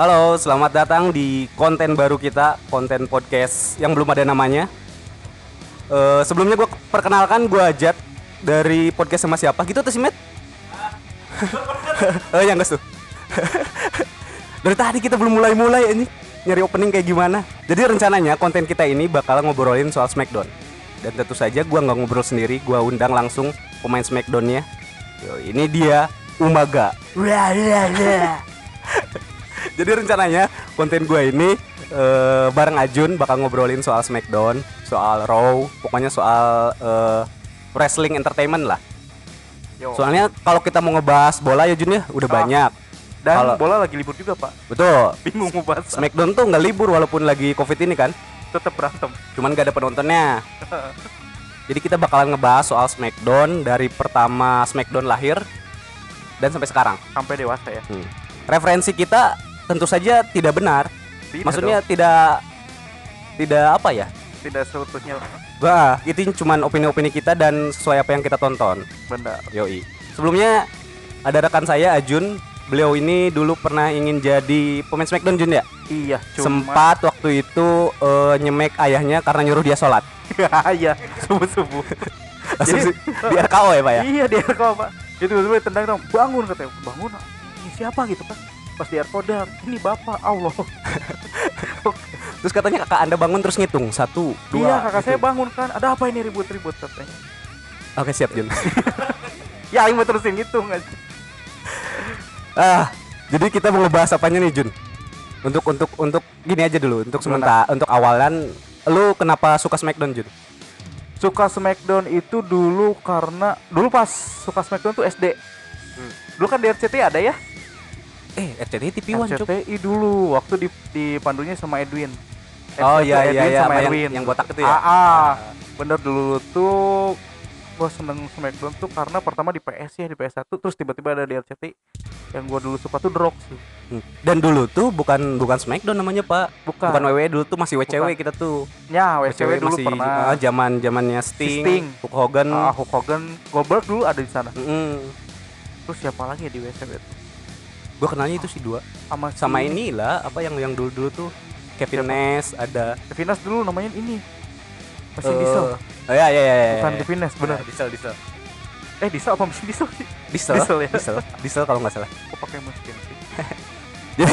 Halo, selamat datang di konten baru kita, konten podcast yang belum ada namanya. Eh, sebelumnya gue perkenalkan gue Ajat dari podcast sama siapa gitu tuh sih Met? oh yang tuh. dari tadi kita belum mulai-mulai ini nyari opening kayak gimana. Jadi rencananya konten kita ini bakal ngobrolin soal Smackdown. Dan tentu saja gue nggak ngobrol sendiri, gue undang langsung pemain Smackdownnya. Yo, ini dia Umaga. Jadi rencananya konten gue ini eh, bareng Ajun bakal ngobrolin soal Smackdown, soal Raw, pokoknya soal eh, wrestling entertainment lah. Yo. Soalnya kalau kita mau ngebahas bola ya Jun ya udah Ah. banyak. Dan Kalau- bola lagi libur juga pak. Betul. Bingung mau bahas. Smackdown tuh nggak libur walaupun lagi covid ini kan. Tetap berantem. Cuman gak ada penontonnya. Jadi kita bakalan ngebahas soal Smackdown dari pertama Smackdown lahir dan sampai sekarang. Sampai dewasa ya. Hmm. Referensi kita tentu saja tidak benar. Tidak Maksudnya dong. tidak tidak apa ya? tidak seutuhnya Wah, itu cuman opini-opini kita dan sesuai apa yang kita tonton. benar. Yoi. Sebelumnya ada rekan saya Ajun. Beliau ini dulu pernah ingin jadi pemain Smackdown Jun ya. Iya. Cuma. Sempat waktu itu eh, nyemek ayahnya karena nyuruh dia sholat. Iya. Subuh subuh. Jadi- di RKO ya pak ya. Iya di RKO pak. Itu tiba tendang dong. Bangun katanya. Bangun. Ini siapa gitu kan? Pas di dang. Ini bapak Allah. Terus katanya kakak anda bangun terus ngitung satu dua. iya kakak gitu. saya bangun kan. Ada apa ini ribut-ribut katanya. Oke siap Jun. Ya Aing mau terusin ngitung aja. ah, jadi kita mau ngebahas apanya nih Jun? Untuk untuk untuk gini aja dulu. Untuk sementara untuk awalan, lu kenapa suka Smackdown Jun? Suka Smackdown itu dulu karena dulu pas suka Smackdown tuh SD. Hmm. Dulu kan di RCTI ada ya? Eh, RCTI TV One. RCTI dulu waktu di di pandunya sama Edwin. Oh, RCTI iya, iya, Edwin iya, sama sama yang- Edwin. yang botak itu ya? Ah, ah. bener dulu tuh gua seneng Smackdown tuh karena pertama di PS ya di PS1 terus tiba-tiba ada di RCTI yang gua dulu suka tuh Rock sih. Hmm. Dan dulu tuh bukan bukan Smackdown namanya Pak. Bukan. Bukan WWE dulu tuh masih WCW Bukan. kita tuh. Ya, WCW dulu masih pernah. ah, zaman zamannya Sting, Sting. Hulk Hogan. Ah, Hulk Hogan, Goldberg dulu ada di sana. Mm-mm. Terus siapa lagi ya di WCW tuh? Gua kenalnya itu sih dua. Sama si- Sama inilah apa yang yang dulu dulu tuh Kevin Siapa? Nash ada. Kevin Nash dulu namanya ini. Mesin eh, Diesel. Oh ya ya ya. ya, Bukan ya. Kevin Nash, bener. Ya, Diesel Diesel. Eh, Diesel apa mesin Diesel sih? Diesel. Diesel ya? Diesel. Diesel kalau nggak salah. Kok pakai mesin sih? Jadi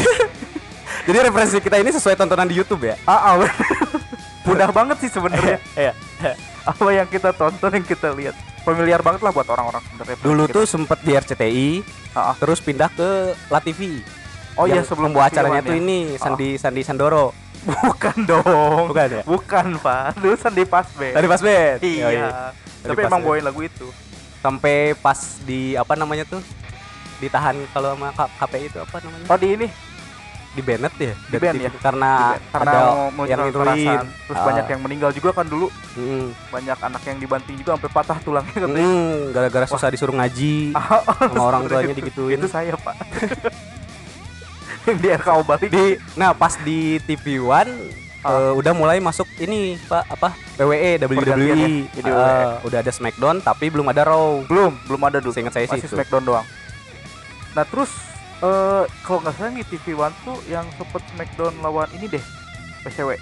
Jadi referensi kita ini sesuai tontonan di YouTube ya. Ah, ah, mudah banget sih sebenarnya. Iya. Apa yang kita tonton yang kita lihat familiar banget lah buat orang-orang sebenarnya. Dulu Kita- tuh sempet di RCTI, ah. terus pindah ke La TV. Oh iya sebelum TV acaranya One tuh ya. ini Sandi Sandi Sandoro. Bukan dong. Bukan ya? Bukan, Pak. Dulu Sandi Pasbe. Tadi pas bed. Iya. Tadi Tapi pas emang ya. bawain lagu itu. Sampai pas di apa namanya tuh? Ditahan kalau sama KPI itu apa namanya? Oh di ini Di Bennett ya? Di TV. ya? Karena, karena ada mau yang kekerasan. Terus Ah. banyak yang meninggal juga kan dulu. Mm. Banyak anak yang dibanting juga sampai patah tulangnya katanya. Mm, gara-gara susah disuruh ngaji Ah, sama orang tuanya itu- digituin. Itu saya, Pak. di RKO balik di nah pas di TV One Ah. eh, udah mulai masuk ini pak apa WWE WWE ya, WWE. udah ada Smackdown tapi belum ada Raw belum belum ada dulu Seingat saya sih masih itu. Smackdown doang nah terus eh kalau nggak salah di TV One tuh yang sempet Smackdown lawan ini deh PCW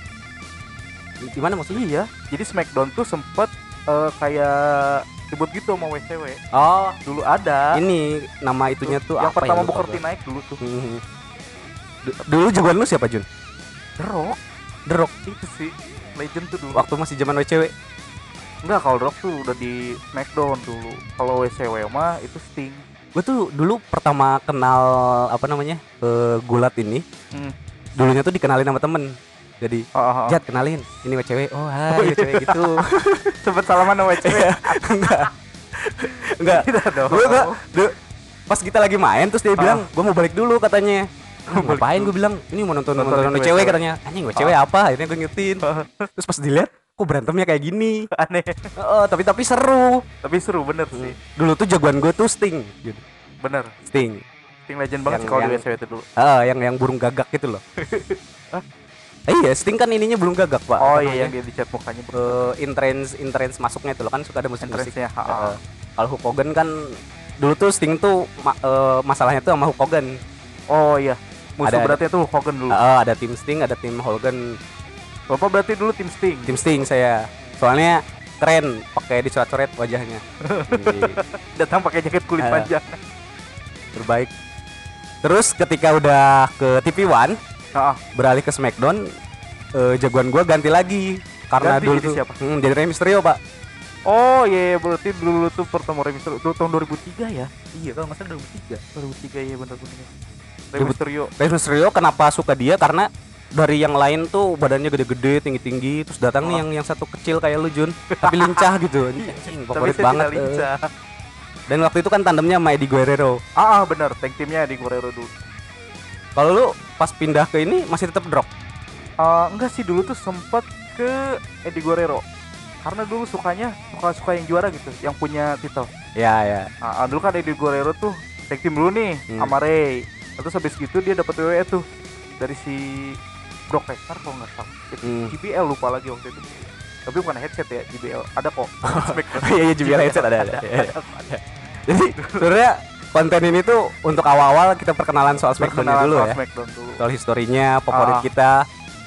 gimana maksudnya? Iya jadi Smackdown tuh sempet eh, kayak ribut gitu sama WCW oh. Dulu ada. Ini nama itunya tuh yang apa pertama ya, Booker T naik dulu tuh. Du- dulu jagoan lu siapa Jun? The Rock. The Rock itu sih legend tuh dulu. Waktu masih zaman WCW enggak kalau The Rock tuh udah di Smackdown dulu. Kalau WCW mah itu Sting gue tuh dulu pertama kenal apa namanya eh, gulat ini hmm. dulunya tuh dikenalin sama temen. Jadi oh, oh, oh. Jat kenalin ini WCW oh hai WCW gitu. Sempet salaman sama WCW enggak. Enggak. Dong. Gue du- pas kita lagi main terus dia bilang gue mau balik dulu katanya. Ngapain? gue bilang ini mau nonton Nonton nonton WCW. cewek katanya. Anjing WCW apa? Akhirnya gue ngertiin terus pas dilihat kok berantemnya kayak gini? Aneh. Oh, tapi tapi seru. Tapi seru bener sih. Dulu tuh jagoan gue tuh Sting gitu. bener. Sting. Sting legend banget kalau di WCW itu dulu. Ah yang yang burung gagak gitu loh. Eh, iya Sting kan ininya burung gagak pak. Oh iya yang dia dicat mukanya Eh, entrance entrance masuknya itu loh. Kan suka ada musik musik entrance-nya ha, ha. kalau Hulk Hogan kan dulu tuh Sting tuh ma- eh, masalahnya tuh sama Hulk Hogan. Oh iya. Musuh Ada- berarti itu Hulk Hogan dulu. Eh, ada tim Sting, ada tim Hogan, Bapak berarti dulu tim Sting. tim Sting saya. Soalnya keren, pakai dicoret-coret wajahnya. Datang pakai jaket kulit Eh. panjang. terbaik. Terus ketika udah ke TV One, Nah, beralih ke SmackDown, eh, jagoan gua ganti lagi karena Ganti dulu jadi tuh siapa? Hmm, jadi Rey Mysterio, Pak. Oh iya berarti dulu tuh pertama Rey Mysterio itu tahun 2003 ya? Iya, kalau nggak salah 2003. 2003 ya benar benar. Rey Mysterio. Rey Mysterio kenapa suka dia karena dari yang lain tuh badannya gede-gede, tinggi-tinggi, terus datang nih Oh. yang yang satu kecil kayak lu Jun, tapi lincah gitu. Anjing, Tapi favorit banget. eh. lincah. Dan waktu itu kan tandemnya sama Eddie Guerrero. Ah, ah benar, tag timnya di Guerrero dulu. Kalau lu pas pindah ke ini masih tetap drop. Ah, enggak sih dulu tuh sempat ke Eddie Guerrero. Karena dulu sukanya suka-suka yang juara gitu, yang punya titel. Ya, ya. Ah, dulu kan Eddie Guerrero tuh tag team dulu nih Hmm. sama Rey. Terus habis gitu dia dapat WWE tuh dari si Brock Lesnar kalau nggak salah. Hmm. JBL lupa lagi waktu itu. Tapi bukan headset ya, JBL. Ada kok. Iya, iya, JBL headset ada, ada. Iya, iya. Jadi sebenarnya konten ini tuh untuk awal-awal kita perkenalan soal SmackDown dulu soal ya. Smackdown dulu. Soal historinya, favorit Ah. kita.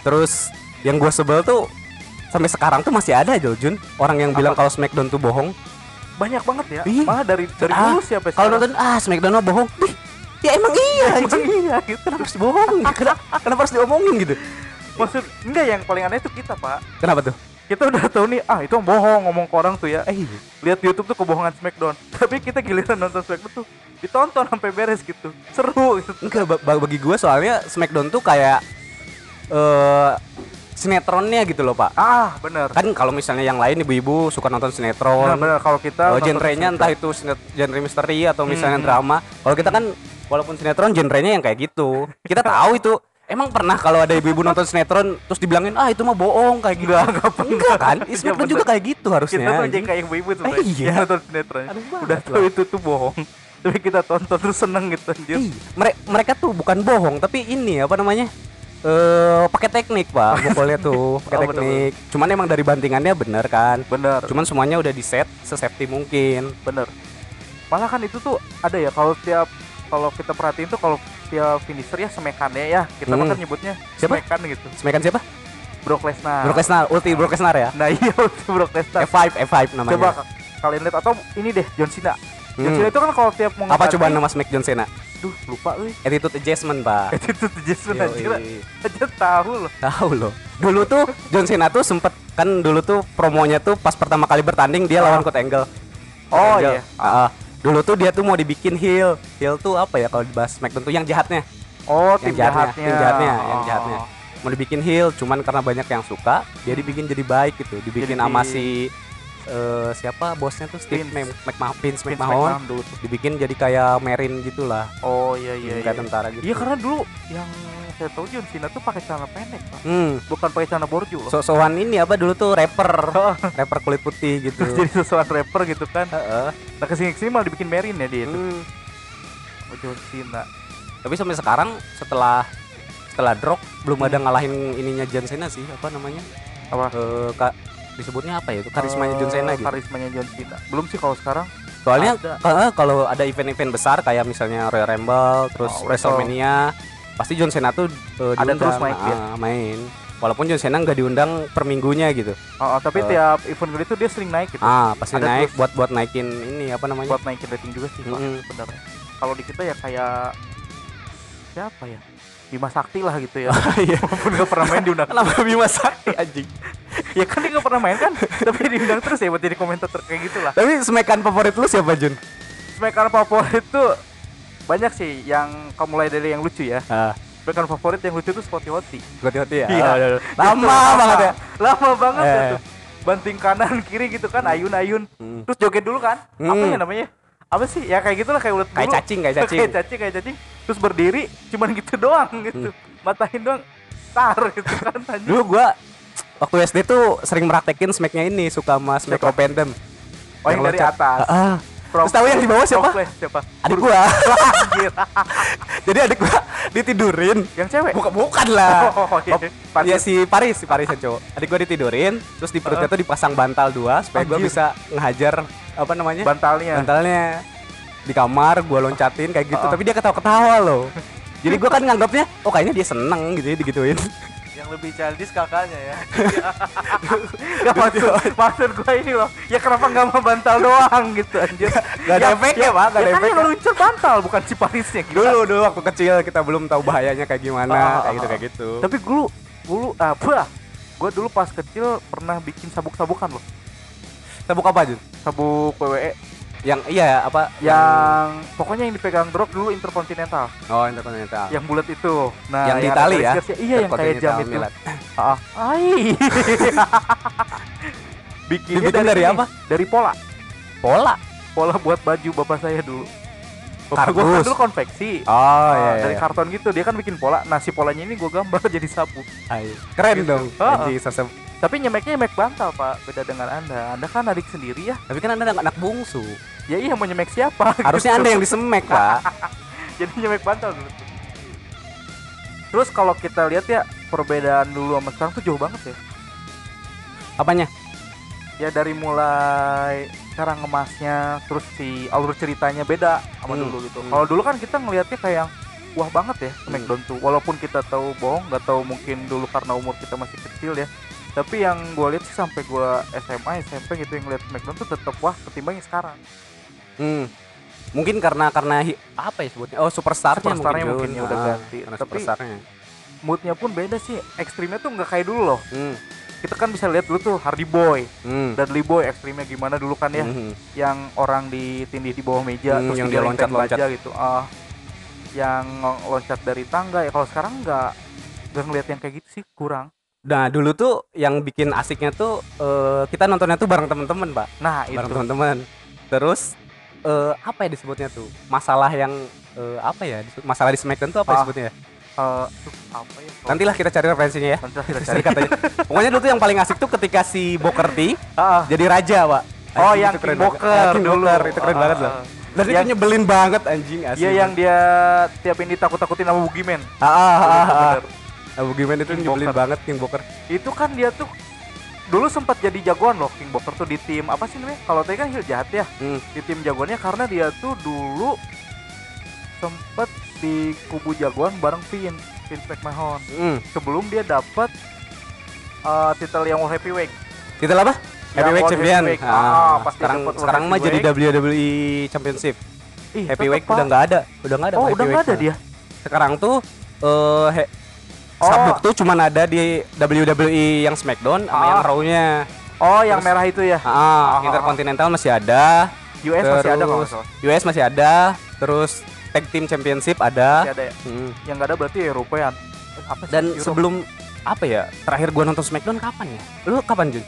Terus yang gue sebel tuh sampai sekarang tuh masih ada aja Jun orang yang bilang Apa? kalau SmackDown tuh bohong. Banyak banget ya. Ih. Malah dari dari Ah, dulu siapa Kalau nonton ah SmackDown mah bohong. Dih, ya emang iya anjing. iya gitu. Kenapa harus bohong? Kenapa, kenapa harus diomongin gitu? Maksud enggak yang paling aneh itu kita, Pak. Kenapa tuh? Kita udah tahu nih, ah itu bohong ngomong ke orang tuh ya. Eh, Lihat di YouTube tuh kebohongan Smackdown. Tapi kita giliran nonton Smackdown tuh ditonton sampai beres gitu. Seru gitu. enggak ba- ba- bagi gue soalnya SmackDown tuh kayak eh sinetronnya gitu loh, Pak. Ah, bener. Kan kalau misalnya yang lain ibu-ibu suka nonton sinetron. Bener, bener. Kalau kita Oh, nonton genrenya entah itu genre misteri atau misalnya Hmm. drama. Kalau kita kan walaupun sinetron genrenya yang kayak gitu. Kita tahu itu. Emang pernah kalau ada ibu-ibu nonton sinetron terus dibilangin ah itu mah bohong kayak gitu. Enggak, enggak kan? Bener. juga kayak gitu harusnya. kita tuh kayak ibu-ibu sebenarnya Eh, iya. nonton sinetron. Udah tahu itu tuh bohong. Tapi kita tonton terus seneng gitu anjir. Iya, mere- mereka tuh bukan bohong tapi ini apa namanya? Eh pakai teknik, Pak. Pokoknya tuh pakai Oh, bener, teknik. Cuman emang dari bantingannya bener kan. Bener, Cuman semuanya udah di set sesafety mungkin. bener. Malah kan itu tuh ada ya kalau tiap kalau kita perhatiin tuh kalau tiap finisher ya semekannya ya kita Hmm. bahkan nyebutnya Siapa? semekan gitu. Smekan siapa? Brock Lesnar. Brock Lesnar, ulti Brock Lesnar ya. Nah iya itu Brock Lesnar. F5, F5 namanya. Coba ka- kalian lihat atau ini deh John Cena. John Hmm. Cena itu kan kalau tiap mau Apa coba nama Smack John Cena? Duh lupa euy. Attitude adjustment, Pak. Jason Yoi. anjir. Aja tahu loh. Tahu loh. Dulu tuh John Cena tuh sempet kan dulu tuh promonya tuh pas pertama kali bertanding dia lawan Kurt Angle. Kurt Oh, Angle. iya. Ah, ah. Dulu tuh dia tuh mau dibikin heel. Heel tuh apa ya kalau dibahas SmackDown tuh yang jahatnya. Oh Yang tim jahatnya, jahatnya. tim jahatnya, yang Oh. jahatnya. Mau dibikin heel, cuman karena banyak yang suka, dia dibikin jadi baik gitu. Dibikin Jadi sama si eh, siapa bosnya tuh Steve Vince. Mc- McMahon, McMahon. Dulu tuh. Dibikin jadi kayak Marine gitulah, Oh iya iya. kayak iya. tentara gitu. Iya karena dulu yang saya tahu John Cena tuh pakai celana pendek, Pak. Hmm. bukan pakai celana borju loh. So-soan ini apa dulu tuh rapper, rapper kulit putih gitu. Terus jadi sesuatu rapper gitu kan. Heeh. Nah ke sini ke sini malah dibikin Merin ya dia itu. Hmm. Oh, John Cena. Tapi sampai sekarang setelah setelah drop belum ada ngalahin ininya John Cena sih, apa namanya? Apa? Eh, Kak disebutnya apa ya itu karismanya John Cena Eh, gitu. Karismanya John Cena. Belum sih kalau sekarang. Soalnya ada. ka- kalau ada event-event besar kayak misalnya Royal Rumble, terus Oh, WrestleMania, pasti John Cena tuh eh, Ada terus main dia. ah, main. Walaupun John Cena nggak diundang per minggunya gitu. Oh, oh, tapi Eh. tiap event gede itu dia sering naik gitu. Ah, pasti Ada naik terus. buat buat naikin ini apa namanya? Buat naikin rating juga sih, Pak. Mm-mm. Bener. Kalau di kita ya kayak siapa ya? Bima Sakti lah gitu ya. Iya. Walaupun gak pernah main diundang. Kenapa Bima Sakti anjing? ya kan dia gak pernah main kan, tapi diundang terus ya buat jadi komentator kayak gitulah. Tapi smekan favorit lu siapa Jun? Smackdown favorit tuh banyak sih yang kamu mulai dari yang lucu ya. Ah, Smackdown favorit yang lucu tuh Scotty Hotty. hati-hati ya. Iya. Ah, Lama banget ya. Lama banget ya Eh. tuh. Banting kanan kiri gitu kan ayun-ayun. Hmm. Terus joget dulu kan. Apa Hmm. ya namanya? Apa sih? Ya kayak gitulah kayak ulet Kayak cacing, kayak cacing. kayak cacing, kayak cacing. Terus berdiri cuman gitu doang gitu. Matahin doang tar gitu kan anjing. Dulu gua waktu SD tuh sering meraktekin smacknya ini suka sama smack open. Oh yang dari loncat. atas. Ah, ah. Pro- Terus tahu yang di bawah siapa? pro siapa? Adik gua. Anjir. Jadi adik gua ditidurin. yang cewek. Bukan bukan lah. Oh, iya. Iya si Paris, si Paris yang cowok. Adik gua ditidurin, terus di perutnya tuh dipasang bantal dua supaya gua bisa ngehajar apa namanya? Bantalnya. Bantalnya di kamar gua loncatin kayak gitu, Oh. tapi dia ketawa-ketawa loh. Jadi gua kan nganggapnya oh kayaknya dia seneng gitu ya digituin. Yang lebih childish kakaknya ya. Gak maksud, maksud gue ini loh. Ya kenapa nggak mau bantal doang gitu anjir. Gak ada efeknya, Pak, gak ada ya kan yang luncur bantal bukan si Parisnya gitu. Dulu dulu waktu kecil kita belum tahu bahayanya kayak gimana, Ah, kayak gitu ah, kayak gitu. Tapi dulu dulu apa? Gue dulu pas kecil pernah bikin sabuk-sabukan loh. sabuk apa Jun? Sabuk WWE Yang iya apa? yang pokoknya yang dipegang drop dulu Intercontinental oh interkontinental. yang bulat itu nah Yang di ada Itali ya? iya yang kayak jam itu ah ai bikinnya Dibikin dari sini, apa? dari pola Pola. pola buat baju bapak saya dulu Bapak gua kan dulu konveksi Oh Ah, iya. dari iya. karton gitu dia kan bikin pola nah si polanya ini gue gambar jadi sabuk Ay, Keren Gitu. dong. Ah, Anjing, sosok- tapi nyemeknya nyemek bantal pak beda dengan anda anda kan adik sendiri ya Tapi kan anda anak, anak bungsu. ya iya mau nyemek siapa Harusnya Gitu. anda yang disemek pak. jadi nyemek bantal dulu. Terus kalau kita lihat ya perbedaan dulu sama sekarang tuh jauh banget ya. Apanya? Ya dari mulai cara ngemasnya, terus si alur ceritanya beda sama Hmm, dulu gitu. hmm. Kalau dulu kan kita ngelihatnya kayak yang wah banget ya Smackdown tuh. Walaupun kita tahu bohong, nggak tahu mungkin dulu karena umur kita masih kecil ya. Tapi yang gue lihat sih sampai gue SMA, SMP gitu yang lihat Smackdown tuh tetap wah ketimbang yang sekarang. Hmm. Mungkin karena karena apa ya sebutnya? Oh superstarnya, Superstarnya mungkin, mungkin ya udah Ah, ganti. Karena Tapi- superstarnya. Moodnya pun beda sih. Ekstrimnya tuh nggak kayak dulu loh. Hmm. Kita kan bisa lihat dulu tuh Hardy Boy, Hmm. Dudley Boy ekstrimnya gimana dulu kan ya. Mhm. yang orang ditindih di bawah meja Hmm, terus yang dia loncat-loncat. baja gitu ah yang ngo- loncat dari tangga ya kalau sekarang nggak nggak ngeliat yang kayak gitu sih kurang Nah dulu tuh yang bikin asiknya tuh eh, kita nontonnya tuh bareng temen-temen pak, nah itu bareng temen-temen. Terus eh, apa ya disebutnya tuh? Masalah yang eh, apa ya? Masalah di Smackdown tuh apa Ah. disebutnya? ya? eh, tuh, apa ya kalau- Nantilah kita cari referensinya ya. kita Cari katanya. Pokoknya dulu tuh yang paling asik tuh ketika si Booker T Ah, ah. jadi raja pak. oh yang keren banget. Booker Ya, King dulu Booker, itu keren Ah, banget ah, loh. Dan itu Yang- nyebelin banget anjing asli. Iya yang dia tiap ini takut-takutin sama Boogeyman ah, ah, ah, ah. Abu itu King nyebelin banget King Booker. itu kan dia tuh dulu sempat jadi jagoan loh King Booker tuh di tim apa sih namanya kalau tadi kan heel jahat ya Hmm. di tim jagoannya karena dia tuh dulu sempet di kubu jagoan bareng Finn Vince McMahon Hmm. sebelum dia dapat uh, titel yang World Heavyweight Titel apa? Yang Heavyweight Champion. Heavyweight. Ah, Ah, sekarang sekarang mah jadi. WWE Championship. Ih, Heavyweight udah nggak ada, udah nggak ada. oh udah nggak ada dia Sekarang tuh eh he- Oh. sabuk tuh cuman ada di WWE yang SmackDown sama Ah. yang Raw-nya. oh yang Terus- merah itu ya Ah, Ah, Intercontinental masih ada, US masih ada kalau terus US masih ada, terus Tag Team Championship masih ada. ada ya Hmm. yang nggak ada berarti Eropean Eh, apa sih Dan Europe? sebelum apa ya? Terakhir gua nonton SmackDown kapan ya? Lu kapan Jun?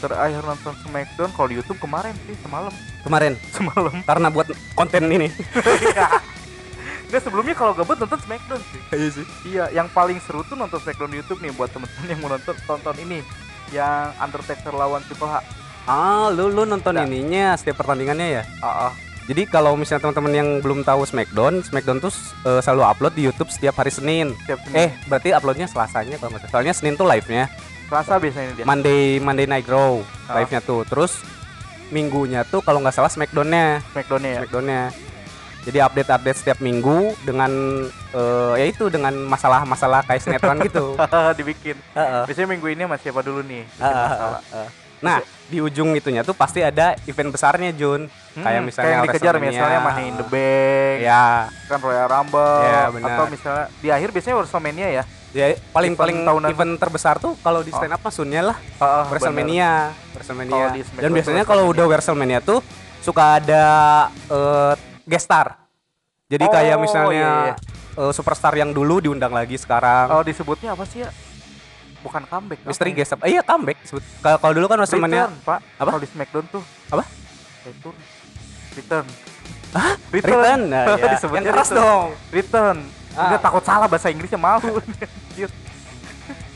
terakhir nonton Smackdown kalau di YouTube kemarin sih semalam Kemarin semalam karena buat konten ini. Nggak sebelumnya kalau gabut nonton Smackdown sih Iya sih. Iya, yang paling seru tuh nonton Smackdown di YouTube nih buat temen-temen yang mau nonton tonton ini yang Undertaker lawan Triple H. Ah, lu lu nonton Nah. ininya setiap pertandingannya ya? Ah, ah. Jadi kalau misalnya teman-teman yang belum tahu Smackdown, Smackdown tuh eh, selalu upload di YouTube setiap hari Senin. Tiap Senin. Eh, berarti uploadnya Selasanya kalau nggak. Soalnya Senin tuh live-nya. Selasa biasanya dia. Monday Monday Night Raw Ah. live-nya tuh. Terus minggunya tuh kalau nggak salah Smackdown-nya, Smackdown-nya ya. Smackdown-nya. Jadi update-update setiap minggu dengan eh, ya itu dengan masalah-masalah kayak sinetron gitu. Dibikin. Heeh. Biasanya minggu ini sama siapa dulu nih? Bikin Heeh, masalah. heeh. Nah, di ujung itunya tuh pasti ada event besarnya, Jun. Hmm, Kayak misalnya yang dikejar misalnya Money in the Bank, Ya, kan Royal Rumble, Ya, benar. atau misalnya di akhir biasanya WrestleMania ya. ya paling Event paling tahunan. event terbesar tuh kalau di Oh. stand up mah Sunnya lah Heeh, benar. WrestleMania, Kalau WrestleMania. Dan biasanya kalau udah WrestleMania tuh suka ada eh, guest star. Jadi Oh, kayak iya, misalnya iya. eh, superstar yang dulu diundang lagi sekarang. Kalau disebutnya apa sih ya? Bukan comeback. Misteri ya? guest star. Eh, iya comeback disebut. Kalau dulu kan Return, Pak. Apa? Kalau di Smackdown tuh. Apa? Return. Return. Hah? Return. Return. Nah, ya. Disebutnya yang keras return. dong. Return. Ah. Enggak takut salah bahasa Inggrisnya malu.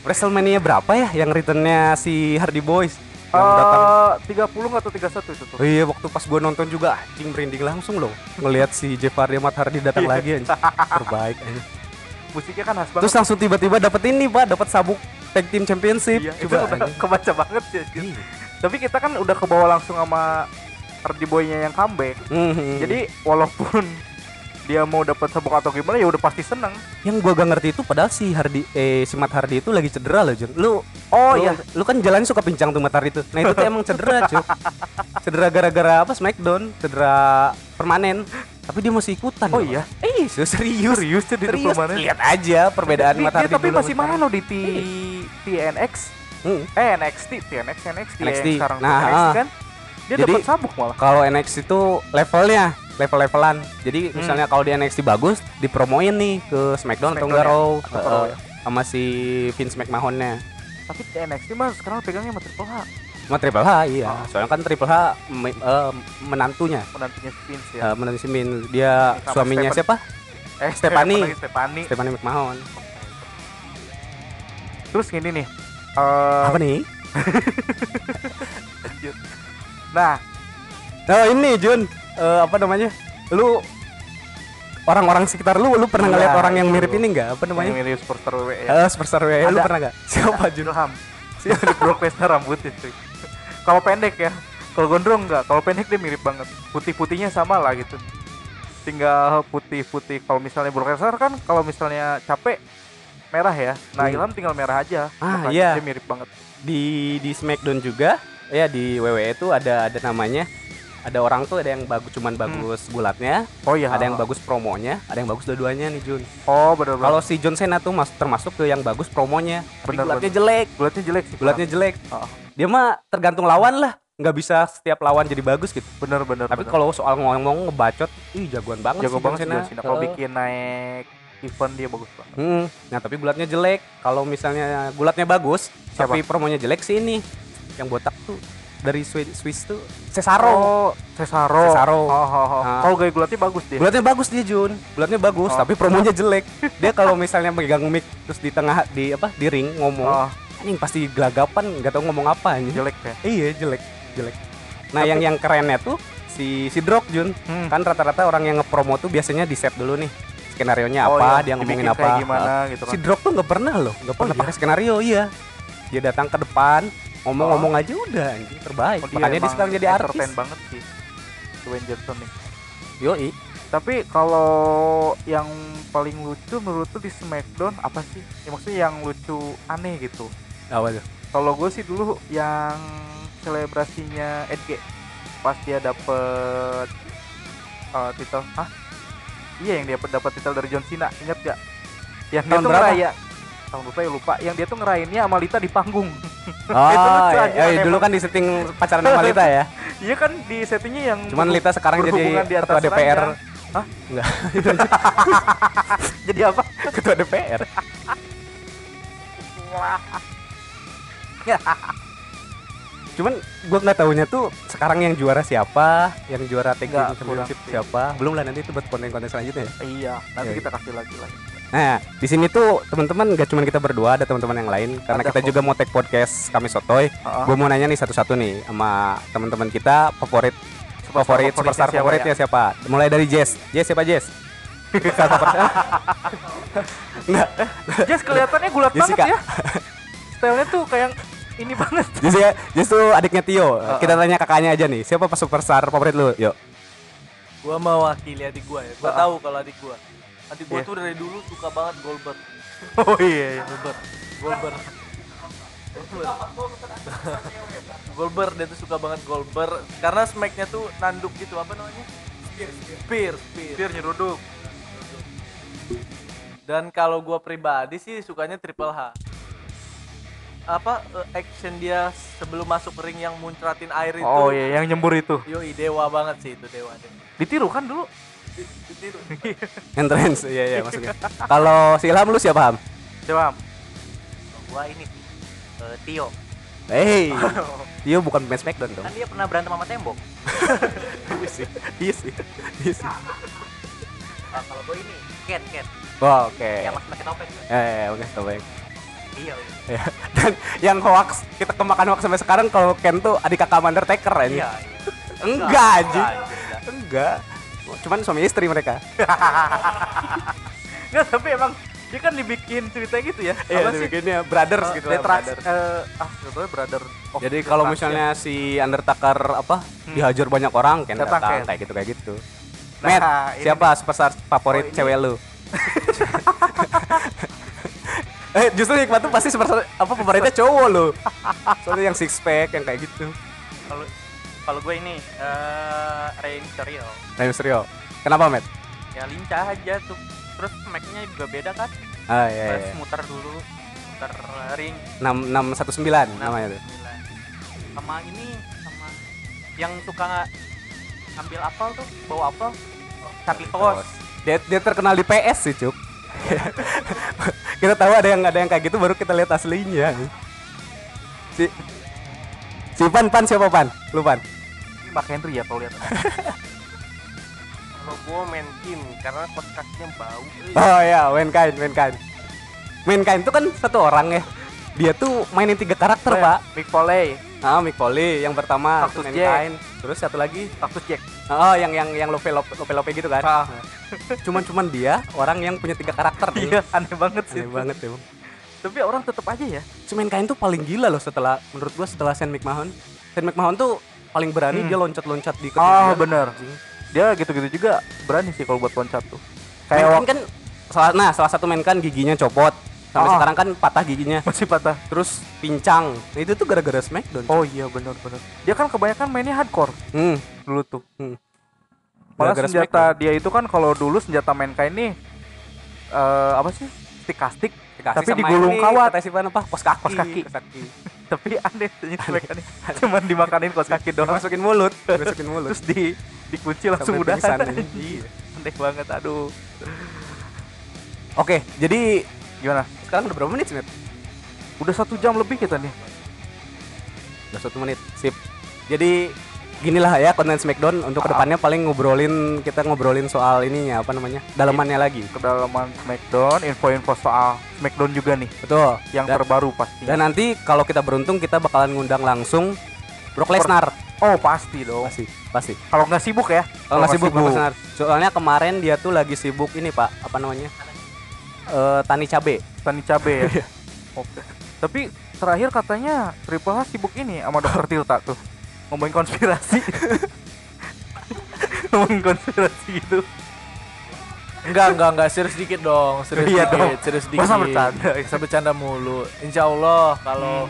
WrestleMania berapa ya yang returnnya si Hardy Boys yang datang? Eh, 30 atau 31 itu tuh. Oh iya waktu pas gua nonton juga anjing merinding langsung loh ngelihat si Hardy sama Hardy datang Iya. lagi anjing. terbaik anjing. Musiknya kan khas banget. Terus langsung tiba-tiba dapet ini pak, dapat sabuk tag team championship. iya, Coba. udah kebaca banget sih. Iya. Tapi kita kan udah kebawa langsung sama Hardy Boy-nya yang comeback. Mhm. Jadi walaupun dia mau dapat sabuk atau gimana ya udah pasti seneng Yang gua gak ngerti itu padahal si Hardy eh si Matt Hardy itu lagi cedera loh, Jun. Lu oh lu, lu kan jalan suka pincang tuh Matt Hardy itu. Nah, itu tuh emang cedera, cuy. Cedera gara-gara apa? Smackdown, cedera permanen. Tapi dia masih ikutan. Oh iya? Eh, serius. serius tuh di Serius. Lihat aja perbedaan dia Hardy tapi masih mana lo di T TNX Hmm. eh NXT TNX NXT, ya, NXT. yang sekarang Nah, NXT ah. kan dia dapat sabuk malah Kalau NXT itu levelnya level-levelan. Jadi Hmm. misalnya kalau di NXT bagus, dipromoin nih ke SmackDown, atau enggak ya? Raw, Raw eh, ya? sama si Vince McMahon-nya. tapi NXT mah sekarang pegangnya sama Triple H Sama Triple H iya. Oh. Soalnya kan Triple H me- eh, menantunya. menantunya Vince ya Eh, menantu si Vince. dia Sama suaminya Stephanie. siapa? eh Stephanie. Stephanie Stephanie McMahon. terus gini nih eh Apa nih? nah Oh ini Jun, Eh, apa namanya? Lu orang-orang sekitar lu, lu pernah Iya, ngeliat orang yang itu. mirip ini nggak? Apa namanya mirip superstar WWE ya Eh, superstar WWE, lu Ada. pernah nggak? Siapa Jun? Ilham sih ada Brock Lesnar rambutnya cuy kalau pendek ya kalau gondrong enggak kalau pendek dia mirip banget putih-putihnya sama lah gitu tinggal putih-putih kalau misalnya Brock Lesnar kan kalau misalnya capek merah ya nah Hmm. Ilham tinggal merah aja Ah, iya. dia mirip banget Di di SmackDown juga, ya di WWE itu ada ada namanya. Ada orang tuh ada yang bagus cuman bagus bulatnya, oh iya ada yang bagus promonya, ada yang bagus dua-duanya nih Jun. oh bener Kalau si John Cena tuh mas termasuk ke yang bagus promonya, tapi Bener, bulatnya bener. jelek, bulatnya jelek sih bulatnya jelek. Oh. Dia mah tergantung lawan lah, nggak bisa setiap lawan jadi bagus gitu. bener bener Tapi kalau soal ngomong ngebacot, ih jagoan banget jago si banget John John Cena kalau bikin naik event dia bagus banget Hmm, nah tapi bulatnya jelek. Kalau misalnya bulatnya bagus, Siapa? tapi promonya jelek sih ini. Yang botak tuh dari Swi- Swiss tuh Cesaro. oh Cesaro Cesaro. oh, oh, oh. Ah. kalau gaya gulatnya bagus dia Bulatnya bagus dia Jun. Bulatnya bagus, Oh. tapi promonya jelek. Dia kalau misalnya megang mic terus di tengah di apa di ring ngomong, oh, anjing pasti gelagapan, nggak tahu ngomong apa anjing. jelek ya Iya, jelek, jelek. Nah, Tapi- yang yang kerennya tuh si si Drog Jun. Hmm. Kan rata-rata orang yang ngepromo tuh biasanya di set dulu nih. Skenario-nya Oh, apa, iya. dia ngomongin apa. gimana gitu si kan Drog tuh nggak pernah loh nggak pernah iya? pakai skenario iya dia datang ke depan ngomong-ngomong aja udah anjing terbaik. Oh, dia makanya dia sekarang jadi artis. banget sih Dwayne Johnson nih. Yoi. Tapi kalau yang paling lucu menurut tuh di Smackdown apa sih? Ya, maksudnya yang lucu aneh gitu. Apa tuh? Kalau gue sih dulu yang selebrasinya Edge pas dia dapet uh, titel hah? Iya yang dia dapat titel dari John Cena ingat gak yang Tahun berapa? ngeraya tahun berapa ya lupa. Yang dia tuh ngerayainnya sama Lita di panggung. Oh Itu lucu iya, iya, dulu kan di setting pacaran sama Lita ya? Iya kan di settingnya yang cuman Lita sekarang jadi di ketua DPR. Hah? enggak. Jadi apa? Ketua DPR cuman gua nggak tahunya tuh sekarang yang juara siapa yang juara tag championship siapa. Belum lah nanti itu buat konten-konten selanjutnya ya? Iya nanti Iya. kita kasih lagi lah Nah, di sini tuh teman-teman gak cuma kita berdua, ada teman-teman yang lain karena Ada kita kok. juga mau take podcast kami sotoy. Heeh. Gue mau nanya nih satu-satu nih sama teman-teman kita favorit favorit superstar siapa favoritnya ya? siapa? Mulai dari Jess. Jess siapa Jess? Enggak, Jess kelihatannya gulat banget Jessica. ya stylenya tuh kayak ini banget Jess, ya, Jess tuh adiknya Tio. Heeh. Kita tanya kakaknya aja nih. Siapa pas superstar favorit lu? Yuk. Gua mewakili adik gua ya. Gua Ah. tahu kalau adik gua. Adik gua Iya. tuh dari dulu suka banget Goldberg. oh iya, iya. Goldberg. Goldberg. Goldberg dia tuh suka banget Goldberg karena smacknya tuh nanduk gitu apa namanya? Spear, spear, spear. biar nyeruduk Dan kalau gua pribadi sih sukanya Triple H. Apa eh, action dia sebelum masuk ring yang muncratin air itu? oh iya yang nyembur itu Yoi, dewa banget sih itu dewa. dewa. ditiru kan dulu. Entrance. Iya, iya maksudnya. Kalau si Ilham lu siapa, Ham? coba gua ini eh, Tio Hey. Tio bukan pemain Smackdown dong. kan dia pernah berantem sama tembok Iya sih. Iya sih. Iya sih. Ah, kalau gua ini Ken Ken Wah, oke. yang masih pakai topeng Eh, oke, baik. iya iya. Ya. Dan yang hoax kita kemakan hoax sampai sekarang kalau Ken tuh adik kakak Undertaker ini. iya Enggak aja. enggak. Enggak. Cuman suami istri mereka. nggak tapi emang dia kan dibikin cerita gitu ya Iya, Apa sih? bikinnya brothers Eh, gitu lah, Detrax, brothers. eh, ah sebetulnya brother of Jadi kalau ya. misalnya si Undertaker apa dihajar banyak orang Ken Datang kayak gitu kayak gitu. Matt, Nah, ini siapa superstar favorit Oh, ini. cewek lu? eh, justru Hikmat tuh pasti superstar apa favoritnya cowok lu. Soalnya yang six pack yang kayak gitu. Kalau kalau gue ini eh Rey Mysterio. Rey Mysterio. Kenapa, Matt? Ya lincah aja tuh. Terus smacknya juga beda kan. Ah, iya, Terus iya. muter dulu, muter ring 6619 namanya tuh. 69. Sama ini sama yang suka ambil apel tuh, bawa apel. Carlitos. Dia, dia terkenal di PS sih, Cuk. kita tahu ada yang ada yang kayak gitu baru kita lihat aslinya. Si Si Pan Pan siapa Pan? Lu Pan. Mark Henry ya kalau lihat. Kalau gue main Kim karena kos kakinya bau. Oh ya, Mankind, Mankind. Mankind itu kan satu orang ya. Dia tuh mainin tiga karakter, Pak. Mick Foley, Ah, Mick Foley yang pertama Cactus itu Mankind. Terus satu lagi Cactus Jack. Oh, yang yang yang lope lope lope, lope gitu kan. Ah. Cuman cuman dia orang yang punya tiga karakter. tuh. Iya, aneh banget sih. Aneh banget ya, Bang. Tapi orang tetap aja ya. Si Mankind tuh paling gila loh setelah menurut gua setelah Shane McMahon. Shane McMahon tuh paling berani Hmm. dia loncat-loncat di Oh, ketinggian. bener. Anjing. Dia gitu-gitu juga berani sih kalau buat loncat tuh. Kayak waktu kan salah nah salah satu Mankind giginya copot. Sampai Oh. sekarang kan patah giginya. masih patah. Terus pincang. Nah, itu tuh gara-gara Smackdown. Oh iya bener bener. Dia kan kebanyakan mainnya hardcore Hmm. dulu tuh. Hmm. Malah Gara-gara senjata dia itu kan kalau dulu senjata Mankind nih eh apa sih? Stick kastik. Dikasih Tapi digulung ini, kawat. apa? Kos kaki. Kos kaki. Kos kaki. Tapi aneh Mankind nih. Cuman dimakanin kos kaki doang. Masukin mulut, masukin mulut. Terus di dikunci langsung udah. Aneh banget aduh. Oke, jadi Gimana? sekarang udah berapa menit sih? Udah satu jam lebih kita nih. Udah satu menit, sip. Jadi ginilah ya konten Smackdown untuk Ah. ke depannya paling ngobrolin kita ngobrolin soal ininya apa namanya dalamannya lagi. Kedalaman Smackdown, info-info soal Smackdown juga nih Betul. yang Dan- terbaru pasti. Dan nanti kalau kita beruntung kita bakalan ngundang langsung Brock Lesnar. oh pasti dong. Pasti, pasti. Kalau nggak sibuk ya. Kalau nggak sibuk Brock Lesnar. Soalnya kemarin dia tuh lagi sibuk ini Pak, apa namanya? Eh tani cabe. Tani cabe ya. Oke. Tapi terakhir katanya Triple H sibuk ini sama Dokter Tirta tuh. Ngomongin konspirasi. Ngomongin konspirasi gitu. Enggak, enggak, enggak. Serius dikit dong. Serius Iya dikit, dong. serius dikit. Masa bercanda? Bisa bercanda mulu. Insya Allah kalau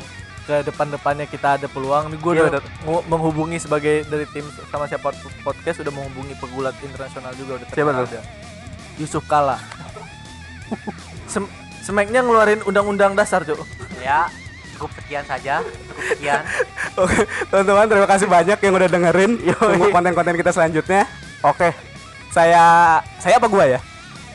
ke depan-depannya kita ada peluang nih gue Iya, udah menghubungi sebagai dari tim sama siapa podcast udah menghubungi pegulat internasional juga udah Siapa dia. Yusuf Kala Sem Smacknya ngeluarin undang-undang dasar cuy Ya, cukup sekian saja. Cukup sekian. Oke, teman-teman terima kasih banyak yang udah dengerin. Tunggu konten-konten kita selanjutnya. Oke. Saya saya apa gua ya?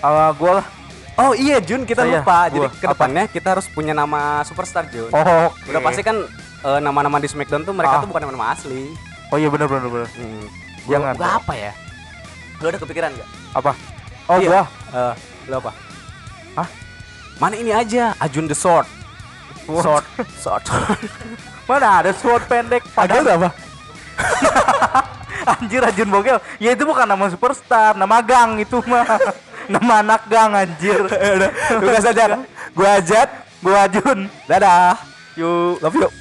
Uh, gua lah. Oh iya Jun, kita Saya, lupa. Jadi gua. ke depannya kita harus punya nama superstar Jun. Oh, Udah pasti kan eh, nama-nama di Smackdown tuh mereka Ah. tuh bukan nama-nama asli. Oh iya benar benar benar. Hmm. Jangan. Gua apa ya? Lu ada kepikiran nggak? Apa? Oh Iya. gua. Eh, lu apa? Hah? Mana ini aja, Ajun the Sword. Sword. Sword. Mana ada sword pendek Padahal apa? anjir Ajun Bogel. Ya itu bukan nama superstar, nama gang itu mah. nama anak gang anjir. Udah, tugas aja. Gua Ajat, Gua Ajun. dadah. Yuk. Love you.